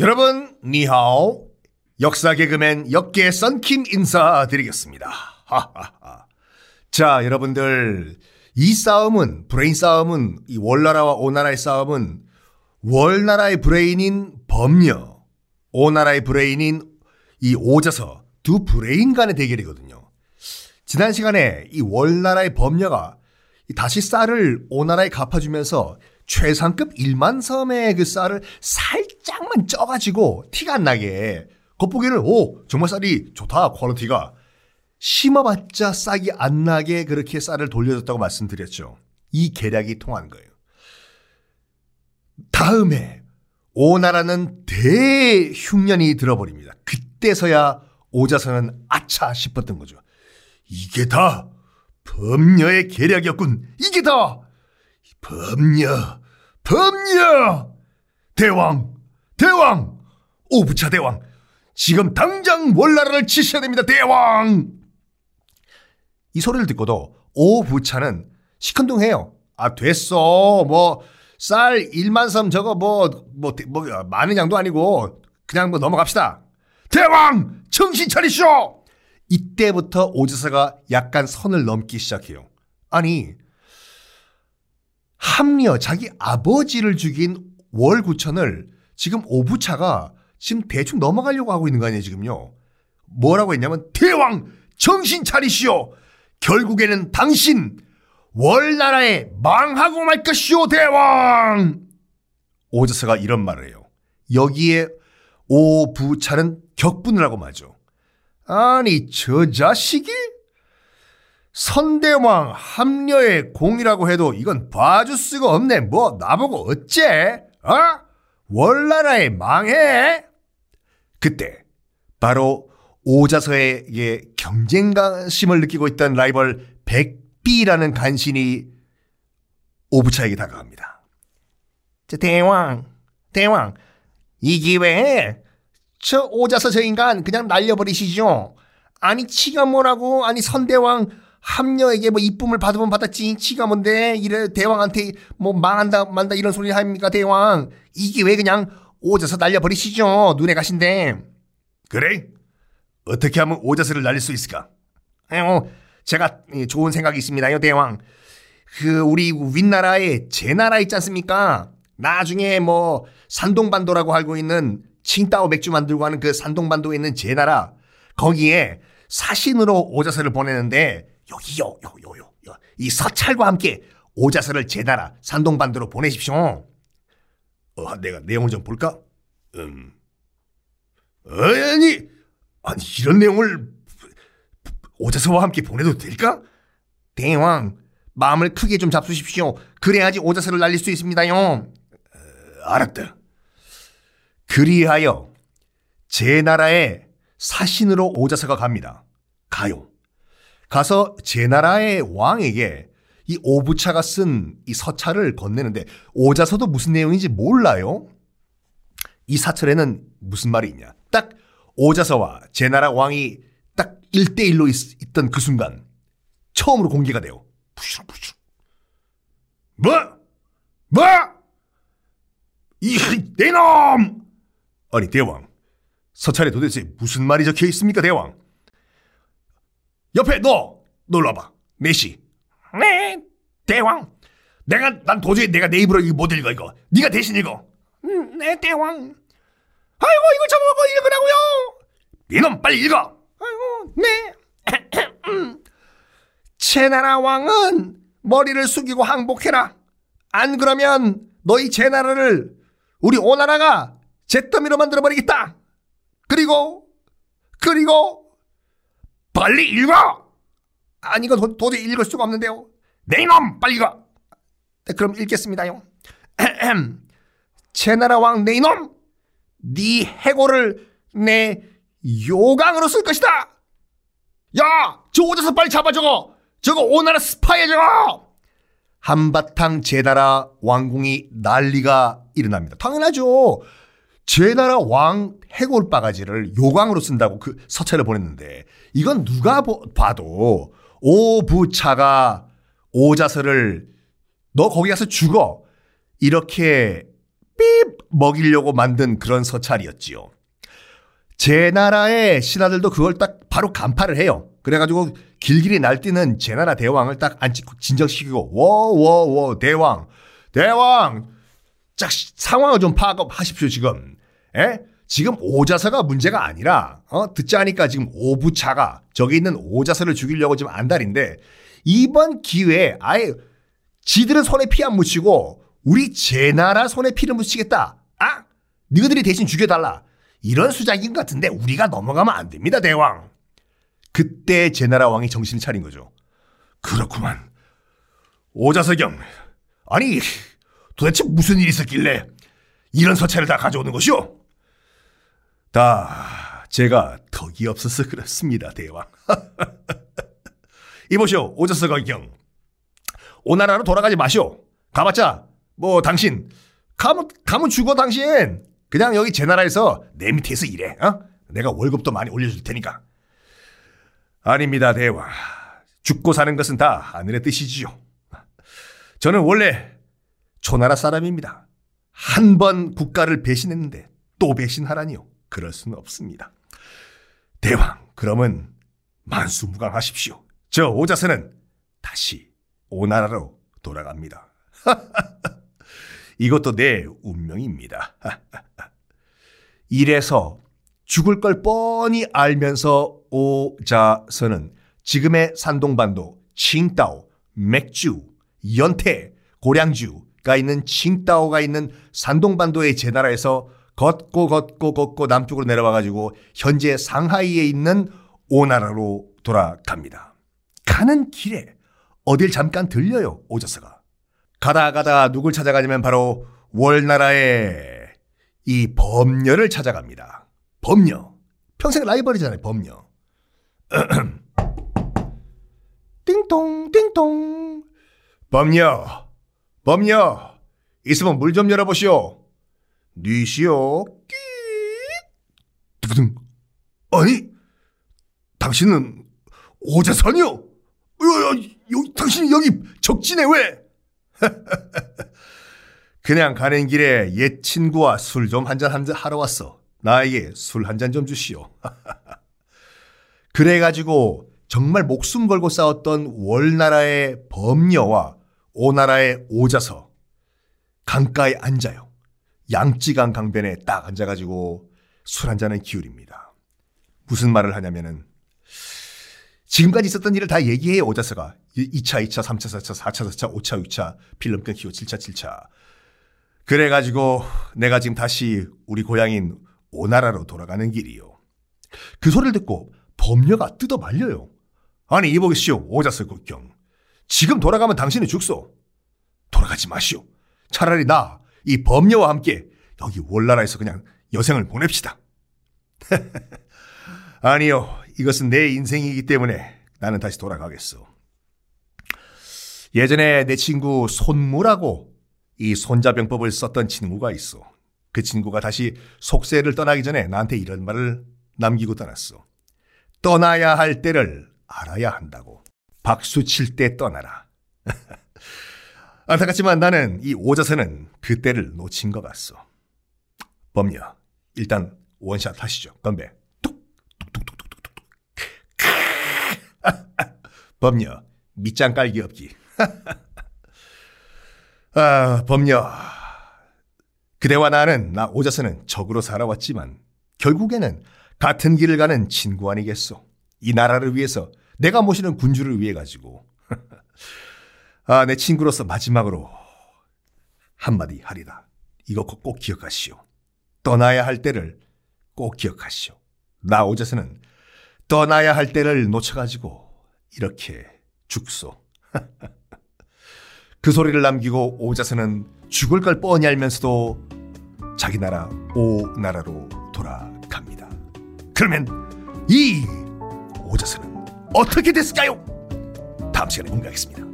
여러분 你好 역사 개그맨 역계 썬킴 인사드리겠습니다. 자 여러분들 이 싸움은 브레인 싸움은 이 월나라와 오나라의 싸움은 월나라의 브레인인 범려 오나라의 브레인인 이 오자서 두 브레인 간의 대결이거든요. 지난 시간에 이 월나라의 범려가 다시 쌀을 오나라에 갚아주면서 최상급 1만 섬의 그 쌀을 살짝만 쪄가지고 티가 안 나게 겉보기는 오 정말 쌀이 좋다 quality가 심어봤자 싹이 안 나게 그렇게 쌀을 돌려줬다고 말씀드렸죠. 이 계략이 통한 거예요. 다음에 오나라는 대흉년이 들어버립니다. 그때서야 오자서는 아차 싶었던 거죠. 이게 다 범녀의 계략이었군. 이게 다 범녀, 범녀! 대왕, 대왕! 오부차 대왕! 지금 당장 월나라를 치셔야 됩니다, 대왕! 이 소리를 듣고도 오부차는 시큰둥해요. 아, 됐어. 뭐, 쌀 1만 섬 저거 뭐, 뭐, 뭐, 많은 양도 아니고, 그냥 뭐 넘어갑시다. 대왕! 정신 차리시오! 이때부터 오지사가 약간 선을 넘기 시작해요. 아니, 합리어 자기 아버지를 죽인 월구천을 지금 오부차가 지금 대충 넘어가려고 하고 있는 거 아니에요, 지금요. 뭐라고 했냐면, 대왕! 정신 차리시오! 결국에는 당신, 월나라에 망하고 말 것이오, 대왕! 오저서가 이런 말을 해요. 여기에 오부차는 격분을 하고 마죠. 아니, 저 자식이? 선대왕 합녀의 공이라고 해도 이건 봐줄 수가 없네. 뭐 나보고 어째? 어? 월나라에 망해? 그때 바로 오자서에게 경쟁심을 느끼고 있던 라이벌 백비라는 간신이 오부차에게 다가갑니다. 저 대왕, 대왕, 이 기회에 저 오자서 저 인간 그냥 날려버리시죠. 아니 치가 뭐라고? 아니 선대왕 함녀에게 뭐 이쁨을 받으면 받았지 치가 뭔데? 이래 대왕한테 뭐 망한다 만다 이런 소리 합니까 대왕? 이게 왜 그냥 오자서 날려버리시죠? 눈에 가신데. 그래? 어떻게 하면 오자서를 날릴 수 있을까? 어, 제가 좋은 생각이 있습니다요 대왕. 그 우리 윗나라에 제 나라 있지 않습니까? 나중에 뭐 산동반도라고 알고 있는 칭따오 맥주 만들고 하는 그 산동반도에 있는 제 나라 거기에 사신으로 오자서를 보내는데 여기요, 요, 요, 요, 요. 이 서찰과 함께 오자서를 제 나라 산동반도로 보내십시오. 어, 내가 내용을 좀 볼까? 음. 어, 아니, 아니, 이런 내용을 오자서와 함께 보내도 될까? 대왕, 마음을 크게 좀 잡수십시오. 그래야지 오자서를 날릴 수 있습니다요. 어, 알았다. 그리하여 제 나라에 사신으로 오자서가 갑니다. 가요. 가서 제 나라의 왕에게 이 오부차가 쓴 이 서찰을 건네는데 오자서도 무슨 내용인지 몰라요. 이 사찰에는 무슨 말이 있냐. 딱 오자서와 제 나라 왕이 딱 1대1로 있, 던그 순간 처음으로 공개가 돼요. 부슈부슈. 뭐? 뭐? 이, 내 놈! 아니, 대왕. 서찰에 도대체 무슨 말이 적혀 있습니까, 대왕? 옆에 너 놀러봐. 내시. 네, 대왕. 내가 난 도저히 내가 내 입으로 이거 못 읽어 이거. 네가 대신 읽어. 음, 네, 대왕. 아이고 이거 저보고 읽으라고요. 이놈 빨리 읽어. 아이고 네. 제 나라 왕은 머리를 숙이고 항복해라. 안 그러면 너희 제 나라를 우리 오나라가 잿더미로 만들어버리겠다. 그리고 그리고 빨리 읽어! 아니, 이거 도, 저히 읽을 수가 없는데요. 내 이놈! 빨리 읽어! 네, 그럼 읽겠습니다요. 제 나라 왕 내 이놈! 네 해고를 내 요강으로 쓸 것이다! 야! 저 오자서 빨리 잡아 저거! 저거 오나라 스파이야 저거! 한바탕 제 나라 왕궁이 난리가 일어납니다. 당연하죠. 제 나라 왕 해골 바가지를 요광으로 쓴다고 그 서체를 보냈는데 이건 누가 봐도 오부차가 오자서를 너 거기 가서 죽어 이렇게 삑 먹이려고 만든 그런 서찰이었지요. 제 나라의 신하들도 그걸 딱 바로 간파를 해요. 그래가지고 길길이 날뛰는 제 나라 대왕을 딱 앉히 진정시키고 워워워 대왕 대왕 짝 상황을 좀 파악하십시오 지금. 에? 지금 오자서가 문제가 아니라 어? 듣지 않으니까 지금 오부차가 저기 있는 오자서를 죽이려고 지금 안달인데 이번 기회에 아예 지들은 손에 피 안 묻히고 우리 제 나라 손에 피를 묻히겠다. 아? 너희들이 대신 죽여달라. 이런 수작인 것 같은데 우리가 넘어가면 안 됩니다, 대왕. 그때 제 나라 왕이 정신을 차린 거죠. 그렇구만. 오자서경. 아니, 도대체 무슨 일이 있었길래 이런 서체를 다 가져오는 것이오? 다 제가 덕이 없어서 그렇습니다, 대왕. 이보시오, 오자서경. 오나라로 돌아가지 마시오. 가봤자 뭐 당신 가면 가면 죽어 당신. 그냥 여기 제 나라에서 내 밑에서 일해. 어? 내가 월급도 많이 올려줄 테니까. 아닙니다, 대왕. 죽고 사는 것은 다 하늘의 뜻이지요. 저는 원래 초나라 사람입니다. 한 번 국가를 배신했는데 또 배신하라니요. 그럴 수는 없습니다. 대왕, 그러면 만수무강하십시오. 저 오자세는 다시 오나라로 돌아갑니다. 이것도 내 운명입니다. 이래서 죽을 걸 뻔히 알면서 오자서는 지금의 산동반도 칭따오, 맥주, 연태, 고량주가 있는 칭따오가 있는 산동반도의 제나라에서 걷고 걷고 걷고 남쪽으로 내려와 가지고 현재 상하이에 있는 오나라로 돌아갑니다. 가는 길에 어딜 잠깐 들려요, 오자서가. 가다 가다 누굴 찾아가냐면 바로 월나라의 이 범녀를 찾아갑니다. 범녀. 평생 라이벌이잖아요, 범녀. 띵동, 띵동. 범녀, 범녀. 있으면 물 좀 열어보시오. 니시오. 끼. 두둥. 아니, 당신은 오자선이요? 여, 당신이 여기 적진에 왜? 그냥 가는 길에 옛 친구와 술 좀 한잔 한잔 하러 왔어. 나에게 술 한 잔 좀 주시오. 그래가지고 정말 목숨 걸고 싸웠던 월나라의 범녀와 오나라의 오자서 강가에 앉아요. 양찌강 강변에 딱 앉아가지고 술 한 잔을 기울입니다. 무슨 말을 하냐면은 지금까지 있었던 일을 다 얘기해 오자서가 2차, 2차, 3차, 4차, 4차, 4차, 5차, 6차 필름 끊기고 7차, 7차 그래가지고 내가 지금 다시 우리 고향인 오나라로 돌아가는 길이요. 그 소리를 듣고 범녀가 뜯어 말려요. 아니 이보겠시오 오자서 국경. 지금 돌아가면 당신이 죽소. 돌아가지 마시오. 차라리 나 이 범녀와 함께 여기 월나라에서 그냥 여생을 보냅시다. 아니요. 이것은 내 인생이기 때문에 나는 다시 돌아가겠어. 예전에 내 친구 손무라고 이 손자병법을 썼던 친구가 있어. 그 친구가 다시 속세를 떠나기 전에 나한테 이런 말을 남기고 떠났어. 떠나야 할 때를 알아야 한다고. 박수 칠 때 떠나라. 안타깝지만 나는 이 오자세는 그 때를 놓친 것 같소. 범녀, 일단 원샷 하시죠. 건배. 범녀, 밑장 깔기 없기. 아, 범녀. 그대와 나는, 나 오자서는 적으로 살아왔지만, 결국에는 같은 길을 가는 친구 아니겠소. 이 나라를 위해서, 내가 모시는 군주를 위해 가지고. 아, 내 친구로서 마지막으로 한마디 하리다. 이거 꼭 기억하시오. 떠나야 할 때를 꼭 기억하시오. 나 오자서는 떠나야 할 때를 놓쳐가지고 이렇게 죽소. 그 소리를 남기고 오자세는 죽을 걸 뻔히 알면서도 자기 나라 오 나라로 돌아갑니다. 그러면 이 오자세는 어떻게 됐을까요? 다음 시간에 공개하겠습니다.